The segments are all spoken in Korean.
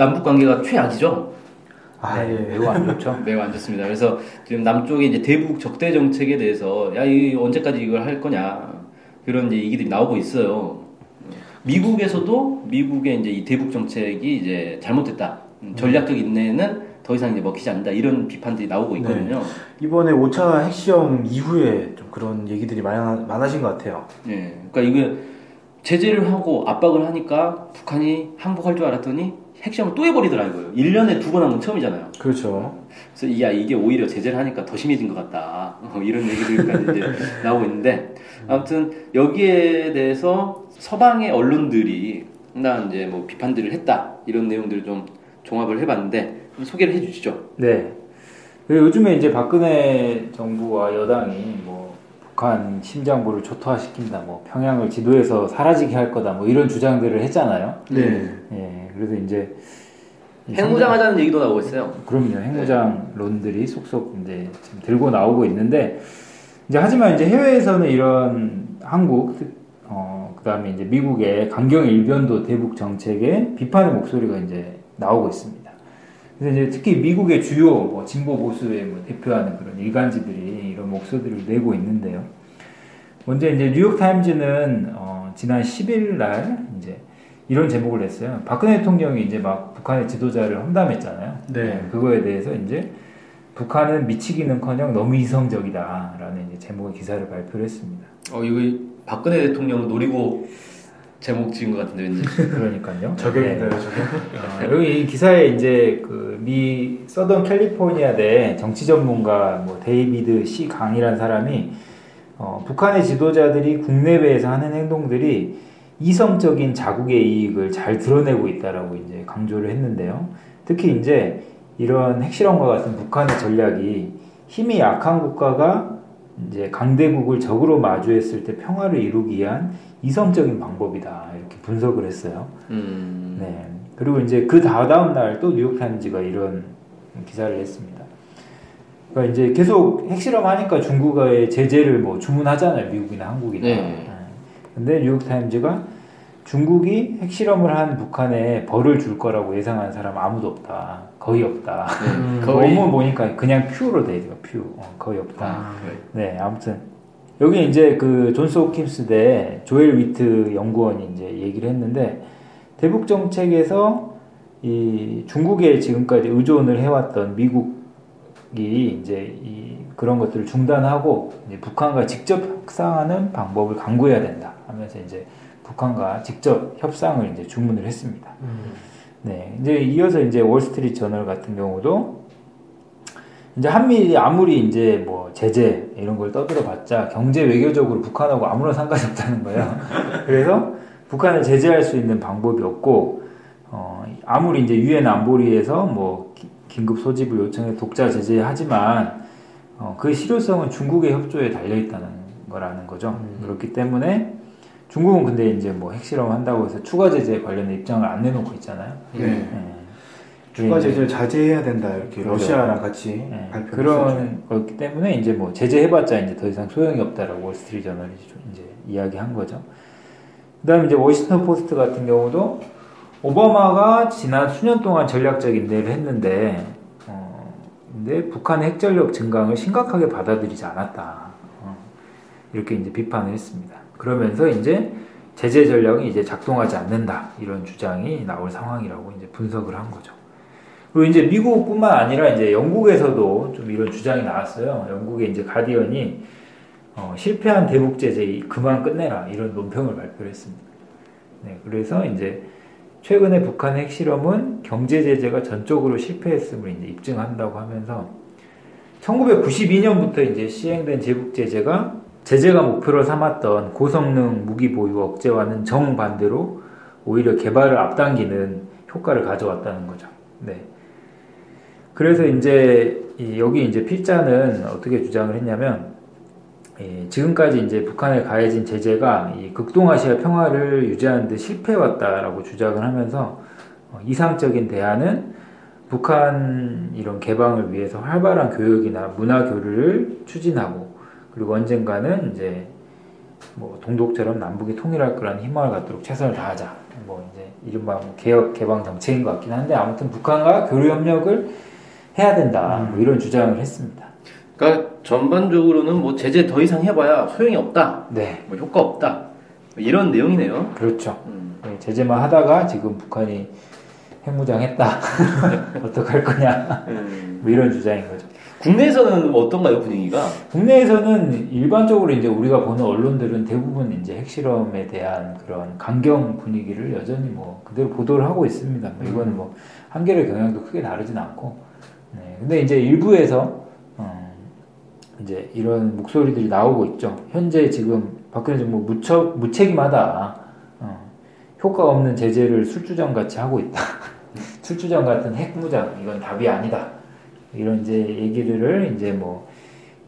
남북 관계가 최악이죠. 아, 예, 매우 안 좋죠. 매우 안 좋습니다. 그래서 지금 남쪽의 이제 대북 적대 정책에 대해서 야, 이 언제까지 이걸 할 거냐 그런 이제 얘기들이 나오고 있어요. 미국에서도 미국의 이제 이 대북 정책이 이제 잘못됐다. 음, 전략적 인내는 더 이상 이제 먹히지 않는다. 이런 비판들이 나오고 있거든요. 이번에 5차 핵시험 이후에 좀 그런 얘기들이 많아, 많아진 것 같아요. 예. 그러니까 이게 제재를 하고 압박을 하니까 북한이 항복할 줄 알았더니 핵시험을 또 해버리더라 이거예요. 1년에 두 번 한 건 처음이잖아요. 그렇죠. 그래서 야 이게 오히려 제재를 하니까 더 심해진 것 같다 어, 이런 얘기들까지 이제 나오고 있는데 아무튼 여기에 대해서 서방의 언론들이 나 이제 뭐 비판들을 했다 이런 내용들을 좀 종합을 해봤는데 좀 소개를 해주시죠. 네. 그리고 요즘에 이제 박근혜 정부와 여당이 뭐 북한 심장부를 초토화시킨다, 뭐 평양을 지도에서 사라지게 할 거다, 뭐 이런 주장들을 했잖아요. 네. 예. 그래서 이제 이 핵무장 하자는 얘기도 나오고 있어요. 그럼요. 핵무장론들이 속속 이제 지금 들고 나오고 있는데 이제 하지만 이제 해외에서는 이런 한국 어 그다음에 이제 미국의 강경 일변도 대북 정책에 비판의 목소리가 이제 나오고 있습니다. 그래서 이제 특히 미국의 주요 뭐 진보 보수의 뭐 대표하는 그런 일간지들이 이런 목소리를 내고 있는데요. 먼저 이제 뉴욕 타임즈는 어 지난 10일 날 이제 이런 제목을 냈어요. 박근혜 대통령이 이제 막 북한의 지도자를 험담했잖아요. 네. 그거에 대해서 이제 북한은 미치기는커녕 너무 이성적이다라는 제목의 기사를 발표를 했습니다. 어 이거 박근혜 대통령 노리고 제목 지은 것 같은데 왠지. 그러니까요. 저격인가요, 네. 저격? 어, 여기 이 기사에 이제 그 미 서던 캘리포니아대 정치 전문가 뭐 데이비드 시 강이라는 사람이 어, 북한의 지도자들이 국내외에서 하는 행동들이 이성적인 자국의 이익을 잘 드러내고 있다라고 이제 강조를 했는데요. 특히 이제 이런 핵실험과 같은 북한의 전략이 힘이 약한 국가가 이제 강대국을 적으로 마주했을 때 평화를 이루기 위한 이성적인 방법이다 이렇게 분석을 했어요. 음. 네. 그리고 이제 그 다다음 날 또 뉴욕 타임즈가 이런 기사를 했습니다. 그러니까 이제 계속 핵실험 하니까 중국의 제재를 뭐 주문하잖아요. 미국이나 한국이나. 네. 근데 뉴욕 타임즈가 중국이 핵실험을 한 북한에 벌을 줄 거라고 예상한 사람 아무도 없다. 거의 없다. 음, 거의- 원문 보니까 그냥 few로 돼 있어요. Few. 어, 거의 없다. 아, 네, 아무튼 여기 이제 그 존스 홉킨스 대 조엘 위트 연구원이 이제 얘기를 했는데 대북 정책에서 이 중국에 지금까지 의존을 해왔던 미국이 이제 이 그런 것들을 중단하고 북한과 직접 협상하는 방법을 강구해야 된다 하면서 이제 북한과 직접 협상을 이제 주문을 했습니다. 음. 네, 이제 이어서 이제 월스트리트 저널 같은 경우도 이제 한미 아무리 이제 뭐 제재 이런 걸 떠들어봤자 경제 외교적으로 북한하고 아무런 상관이 없다는 거예요. 그래서 북한을 제재할 수 있는 방법이 없고 어, 아무리 이제 유엔 안보리에서 뭐 기- 긴급 소집을 요청해 독자 제재하지만 어, 그 실효성은 중국의 협조에 달려 있다는 거라는 거죠. 그렇기 때문에 중국은 근데 이제 뭐 핵실험 한다고 해서 추가 제재 관련된 입장을 안 내놓고 있잖아요. 네. 네. 추가 이제 제재를 자제해야 된다 이렇게 그렇죠. 러시아랑 같이 네, 발표를 그런. 거기 때문에 이제 뭐 제재해봤자 이제 더 이상 소용이 없다라고 월스트리트 저널이 좀 이제 이야기한 거죠. 그다음에 이제 워싱턴 포스트 같은 경우도 오바마가 지난 수년 동안 전략적 인내를 했는데, 어, 근데 북한의 핵전력 증강을 심각하게 받아들이지 않았다. 어, 이렇게 이제 비판을 했습니다. 그러면서 이제 제재 전략이 이제 작동하지 않는다 이런 주장이 나올 상황이라고 이제 분석을 한 거죠. 그리고 이제 미국뿐만 아니라 이제 영국에서도 좀 이런 주장이 나왔어요. 영국의 이제 가디언이 어, 실패한 대북 제재 그만 끝내라 이런 논평을 발표를 했습니다. 네, 그래서 이제 최근에 북한 핵실험은 경제 제재가 전적으로 실패했음을 이제 입증한다고 하면서 1992년부터 이제 시행된 제북 제재가 제재가 목표로 삼았던 고성능 무기 보유 억제와는 정반대로 오히려 개발을 앞당기는 효과를 가져왔다는 거죠. 네. 그래서 이제 이 여기 이제 필자는 어떻게 주장을 했냐면 예, 지금까지 이제 북한에 가해진 제재가 이 극동아시아 평화를 유지하는 데 실패해왔다라고 주장을 하면서 어, 이상적인 대안은 북한 이런 개방을 위해서 활발한 교육이나 문화 교류를 추진하고 그리고 언젠가는 이제 뭐 동독처럼 남북이 통일할 거라는 희망을 갖도록 최선을 다하자. 뭐 이제 이른바 뭐 개혁 개방 정책인 것 같긴 한데 아무튼 북한과 교류 협력을 해야 된다. 뭐 이런 주장을 했습니다. 그러니까 전반적으로는 뭐 제재 더 이상 해봐야 소용이 없다, 네, 뭐 효과 없다 뭐 이런 내용이네요. 그렇죠. 음. 네, 제재만 하다가 지금 북한이 핵무장했다. 어떡할 거냐. 음. 뭐 이런 주장인 거죠. 국내에서는 어떤가요 분위기가? 국내에서는 일반적으로 이제 우리가 보는 언론들은 대부분 이제 핵실험에 대한 그런 강경 분위기를 여전히 뭐 그대로 보도를 하고 있습니다. 뭐 이거는 뭐 한겨레 경향도 크게 다르진 않고. 네. 근데 이제 일부에서 어, 이제 이런 목소리들이 나오고 있죠. 현재 지금 박근혜 정부 무처, 무책임하다. 어, 효과 없는 제재를 술주정 같이 하고 있다. 술주정 같은 핵무장 이건 답이 아니다. 이런 이제 얘기를 이제 뭐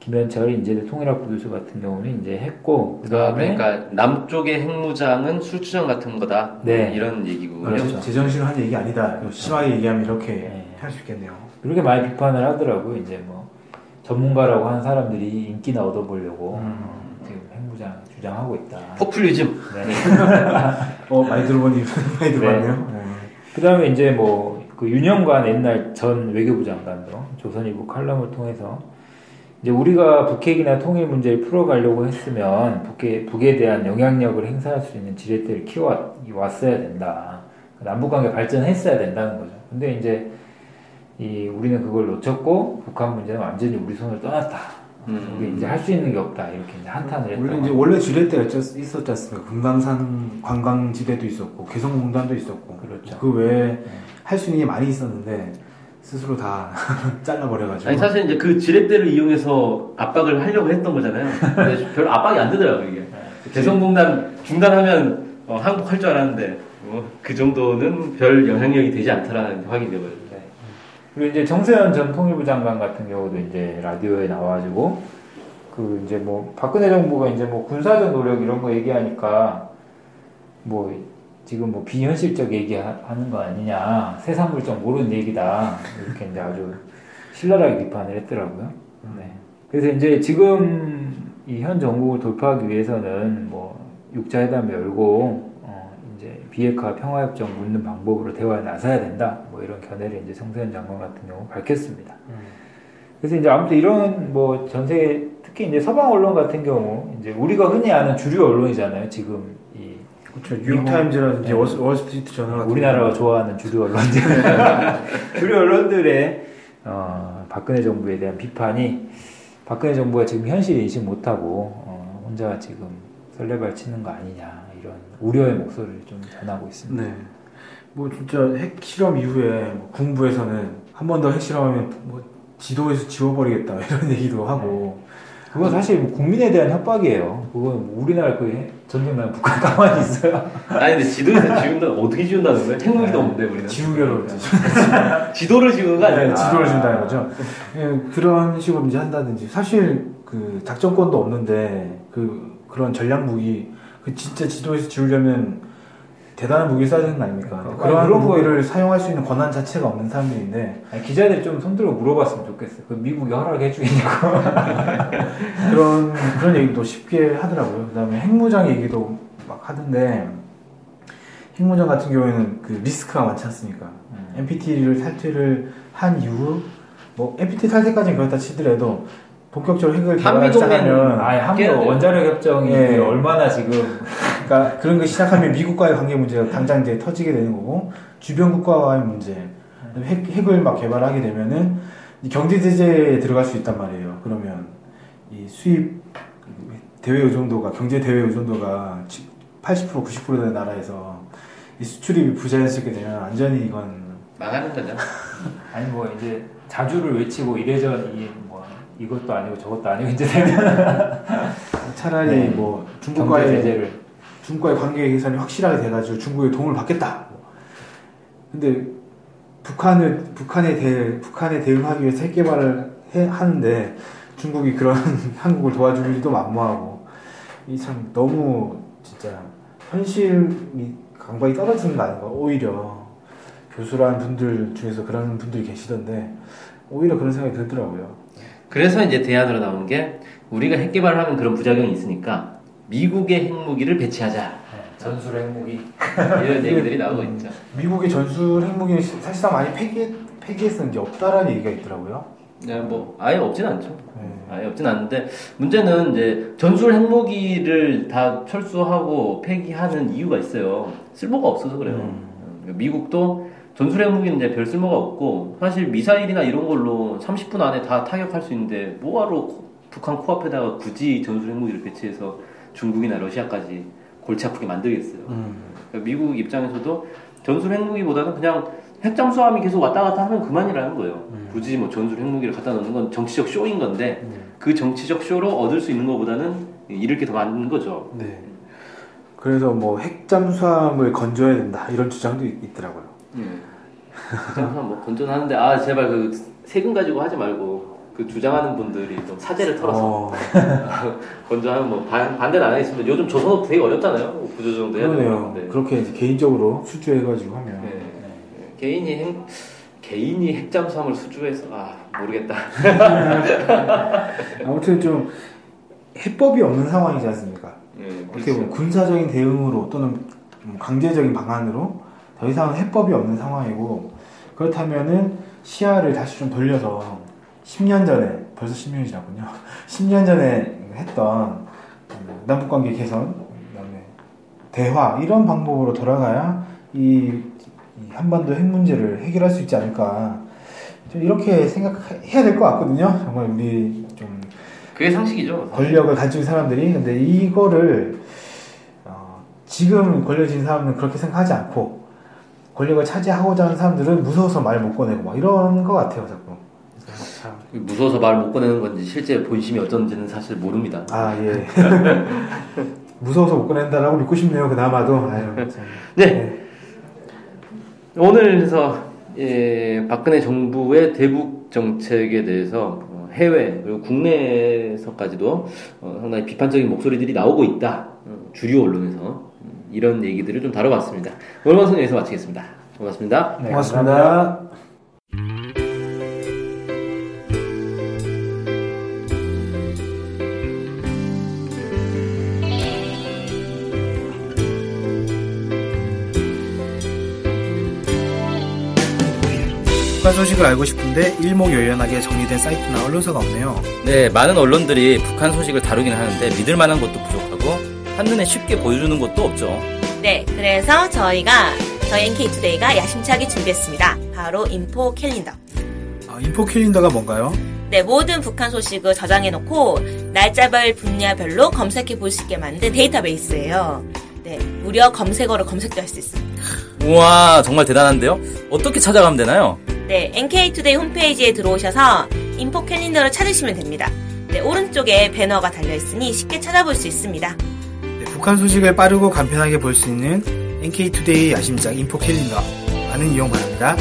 김현철 인제대 통일학 부교수 같은 경우는 이제 했고 아, 그다음에 그러니까 남쪽의 핵무장은 술주정 같은 거다. 네. 이런 얘기군요. 그렇죠. 제정신으로 한 얘기 아니다. 심하게 얘기하면 이렇게 네. 할수 있겠네요. 이렇게 많이 비판을 하더라고요. 이제 뭐 전문가라고 하는 사람들이 인기나 얻어보려고 음. 어, 지금 핵무장 주장하고 있다. 포퓰리즘. 네. 어 많이 들어보니 많이 들어봤네요. 네. 그다음에 이제 뭐 그 윤영관 옛날 전 외교부 장관도 조선일보 칼럼을 통해서 이제 우리가 북핵이나 통일 문제를 풀어가려고 했으면 북에, 북에 대한 영향력을 행사할 수 있는 지렛대를 키워왔어야 된다. 남북관계 발전했어야 된다는 거죠. 근데 이제 이 우리는 그걸 놓쳤고 북한 문제는 완전히 우리 손을 떠났다. 음. 우리 이제 할 수 있는 게 없다. 이렇게 이제 한탄을 했다. 원래 이제 원래 지렛대가 있었- 있었지 않습니까? 금강산 관광지대도 있었고 개성공단도 있었고 그렇죠. 그 외에 할수 있는 게 많이 있었는데 스스로 다 잘라버려가지고 아니 사실 이제 그 지렛대를 이용해서 압박을 하려고 했던 거잖아요. 근데 별 압박이 안 되더라고요 이게. 개성공단 중단하면 어, 한국 할 줄 알았는데 뭐, 그 정도는 별 영향력이 되지 않더라는 되버렸죠. 네. 그리고 이제 정세현 전 통일부 장관 같은 경우도 이제 라디오에 나와가지고 그 이제 뭐 박근혜 정부가 이제 뭐 군사적 노력 이런 거 얘기하니까 뭐 지금 뭐 비현실적 얘기하는 거 아니냐 세상 물정 모르는 얘기다 이렇게 이제 아주 신랄하게 비판을 했더라고요. 네. 그래서 이제 지금 이 현 정국을 돌파하기 위해서는 뭐 육자회담을 열고 어 이제 비핵화 평화협정 묻는 방법으로 대화에 나서야 된다. 뭐 이런 견해를 이제 정세현 장관 같은 경우 밝혔습니다. 그래서 이제 아무튼 이런 뭐 전세 특히 이제 서방 언론 같은 경우 이제 우리가 흔히 아는 주류 언론이잖아요. 지금 이 그렇죠. 뉴욕타임즈라든지 네. 월- 월스트리트 저널 같은 우리나라가 좋아하는 주류 언론들 주류 언론들의 어, 박근혜 정부에 대한 비판이 박근혜 정부가 지금 현실 인식 못하고 어, 혼자 지금 설레발 치는 거 아니냐 이런 우려의 목소리를 좀 전하고 있습니다. 네. 뭐 진짜 핵실험 이후에 뭐 군부에서는 한 번 더 핵실험하면 뭐 지도에서 지워버리겠다 이런 얘기도 하고 그건 사실 뭐 국민에 대한 협박이에요. 그건 뭐 우리나라 그 전쟁 나면 북한 가만히 있어요. 아니 근데 지도에서 지운다 어떻게 지운다는 거예요? 핵무기도 없는데 우리는. 지우개로 이제 지도를 지우는 거 아니에요? 네, 지도를 준다는 거죠. 예, 그런 식으로 이제 한다든지 사실 그 작전권도 없는데 그 그런 전략 무기 그 진짜 지도에서 지우려면 대단한 무기 써야 되는 거 아닙니까? 그러니까 그런 그런 무기를 사용할 수 있는 권한 자체가 없는 사람들인데 아니, 기자들이 좀 손들어 물어봤으면 좋겠어요. 그 미국이 허락해 주겠냐고. 그런 그런 얘기도 쉽게 하더라고요. 그다음에 핵무장 얘기도 막 하던데 핵무장 같은 경우에는 그 리스크가 많지 않습니까? 음. NPT를 탈퇴를 한 이후 뭐 NPT 탈퇴까지는 그렇다 치더라도 본격적으로 핵을 개발하기 시작하면 아니 한미 깨야 돼요. 원자력 협정이 예. 얼마나 지금 그러니까 그런 거 시작하면 미국과의 관계 문제가 당장 이제 터지게 되는 거고 주변 국가와의 문제 핵, 핵을 막 개발하게 되면은 이 경제 제재에 들어갈 수 있단 말이에요. 그러면 이 수입 대외 의존도가 경제 대외 의존도가 80% 90% 되는 나라에서 이 수출이 부자연스럽게 되면 완전히 이건 망하는 거죠. 아니 뭐 이제 자주를 외치고 이래저래 이것도 아니고 저것도 아니고 이제 되면 차라리 네. 뭐 중국과의 제재를 중국과의 관계 개선이 확실하게 돼가지고 중국의 도움을 받겠다. 근데 북한을 북한에 대 북한에 대응하기 위해서 핵 개발을 해, 하는데 중국이 그런 한국을 도와줄 일도 만무하고 이 참 너무 진짜 현실이 강박이 떨어지는 거 아닌가 오히려 교수라는 분들 중에서 그런 분들이 계시던데 오히려 그런 생각이 들더라고요. 그래서 이제 대안으로 나온 게 우리가 핵 개발을 하면 그런 부작용이 있으니까 미국의 핵무기를 배치하자 전술 핵무기. 이런 얘기들이 나오고 있죠. 미국의 전술 핵무기는 시- 사실상 많이 폐기 폐기했었는지 없다라는 얘기가 있더라고요. 네, 뭐 아예 없진 않죠. 네. 아예 없진 않는데 문제는 이제 전술 핵무기를 다 철수하고 폐기하는 이유가 있어요. 쓸모가 없어서 그래요. 음. 미국도 전술 핵무기는 이제 별 쓸모가 없고 사실 미사일이나 이런 걸로 30분 안에 다 타격할 수 있는데 뭐하러 코- 북한 코앞에다가 굳이 전술 핵무기를 배치해서 중국이나 러시아까지 골치 아프게 만들겠어요. 음. 그러니까 미국 입장에서도 전술 핵무기보다는 그냥 핵잠수함이 계속 왔다 갔다 하면 그만이라는 거예요. 굳이 뭐 전술 핵무기를 갖다 놓는 건 정치적 쇼인 건데 그 정치적 쇼로 얻을 수 있는 것보다는 잃을 게 더 많은 거죠. 네. 그래서 뭐 핵잠수함을 건져야 된다 이런 주장도 있, 있더라고요. 핵 잠수함 뭐 건전하는데 아 제발 그 세금 가지고 하지 말고 그 주장하는 분들이 좀 사제를 털어서 어, 건조하면 뭐 반, 반대는 안 하겠습니다. 요즘 조선업 되게 어렵잖아요. 뭐 구조조정도 해야 그러네요. 되고. 네. 그렇게 이제 개인적으로 수주해가지고 하면 네. 개인이 핵, 개인이 핵잠수함을 수주해서 아 모르겠다. 아무튼 좀 해법이 없는 상황이지 않습니까? 네, 어떻게 보면 군사적인 대응으로 또는 음, 강제적인 방안으로 더 이상은 해법이 없는 상황이고 그렇다면은 시야를 다시 좀 돌려서 10년 전에 벌써 10년이 지났군요. 10년 전에 했던 음, 남북관계 개선, 그다음에 대화 이런 방법으로 돌아가야 이, 이 한반도 핵 문제를 해결할 수 있지 않을까. 좀 이렇게 생각해야 될 것 같거든요. 정말 우리 좀 그게 상식이죠. 권력을 가진 사람들이 근데 이거를 어, 지금 권력진 사람은 그렇게 생각하지 않고 권력을 차지하고자 하는 사람들은 무서워서 말 못 꺼내고 막 이런 것 같아요 자꾸 참, 무서워서 말 못 꺼내는 건지 실제 본심이 어떤지는 사실 모릅니다. 아 예. 무서워서 못 꺼낸다라고 믿고 싶네요 그나마도 아유 참. 네. 오늘 그래서 예, 박근혜 정부의 대북 정책에 대해서 어, 해외 그리고 국내에서까지도 어, 상당히 비판적인 목소리들이 나오고 있다. 어, 주류 언론에서 음, 이런 얘기들을 좀 다뤄봤습니다. 오늘 방송 여기서 마치겠습니다. 고맙습니다. 네, 고맙습니다. 북한 소식을 알고 싶은데 일목요연하게 정리된 사이트나 언론사가 없네요. 네, 많은 언론들이 북한 소식을 다루긴 하는데 믿을 만한 것도 부족하고 한눈에 쉽게 보여주는 것도 없죠. 네, 그래서 저희가 저희 NK투데이가 야심차게 준비했습니다. 바로 인포 캘린더. 아, 인포 캘린더가 뭔가요? 네, 모든 북한 소식을 저장해놓고 날짜별 분야별로 검색해 볼 수 있게 만든 데이터베이스예요. 네, 무려 검색어로 검색도 할 수 있습니다. 우와, 정말 대단한데요? 어떻게 찾아가면 되나요? 네, NK투데이 홈페이지에 들어오셔서 인포 캘린더를 찾으시면 됩니다. 네, 오른쪽에 배너가 달려 있으니 쉽게 찾아볼 수 있습니다. 네, 북한 소식을 빠르고 간편하게 볼 수 있는 NK투데이 야심작 인포 캘린더 많은 이용 바랍니다.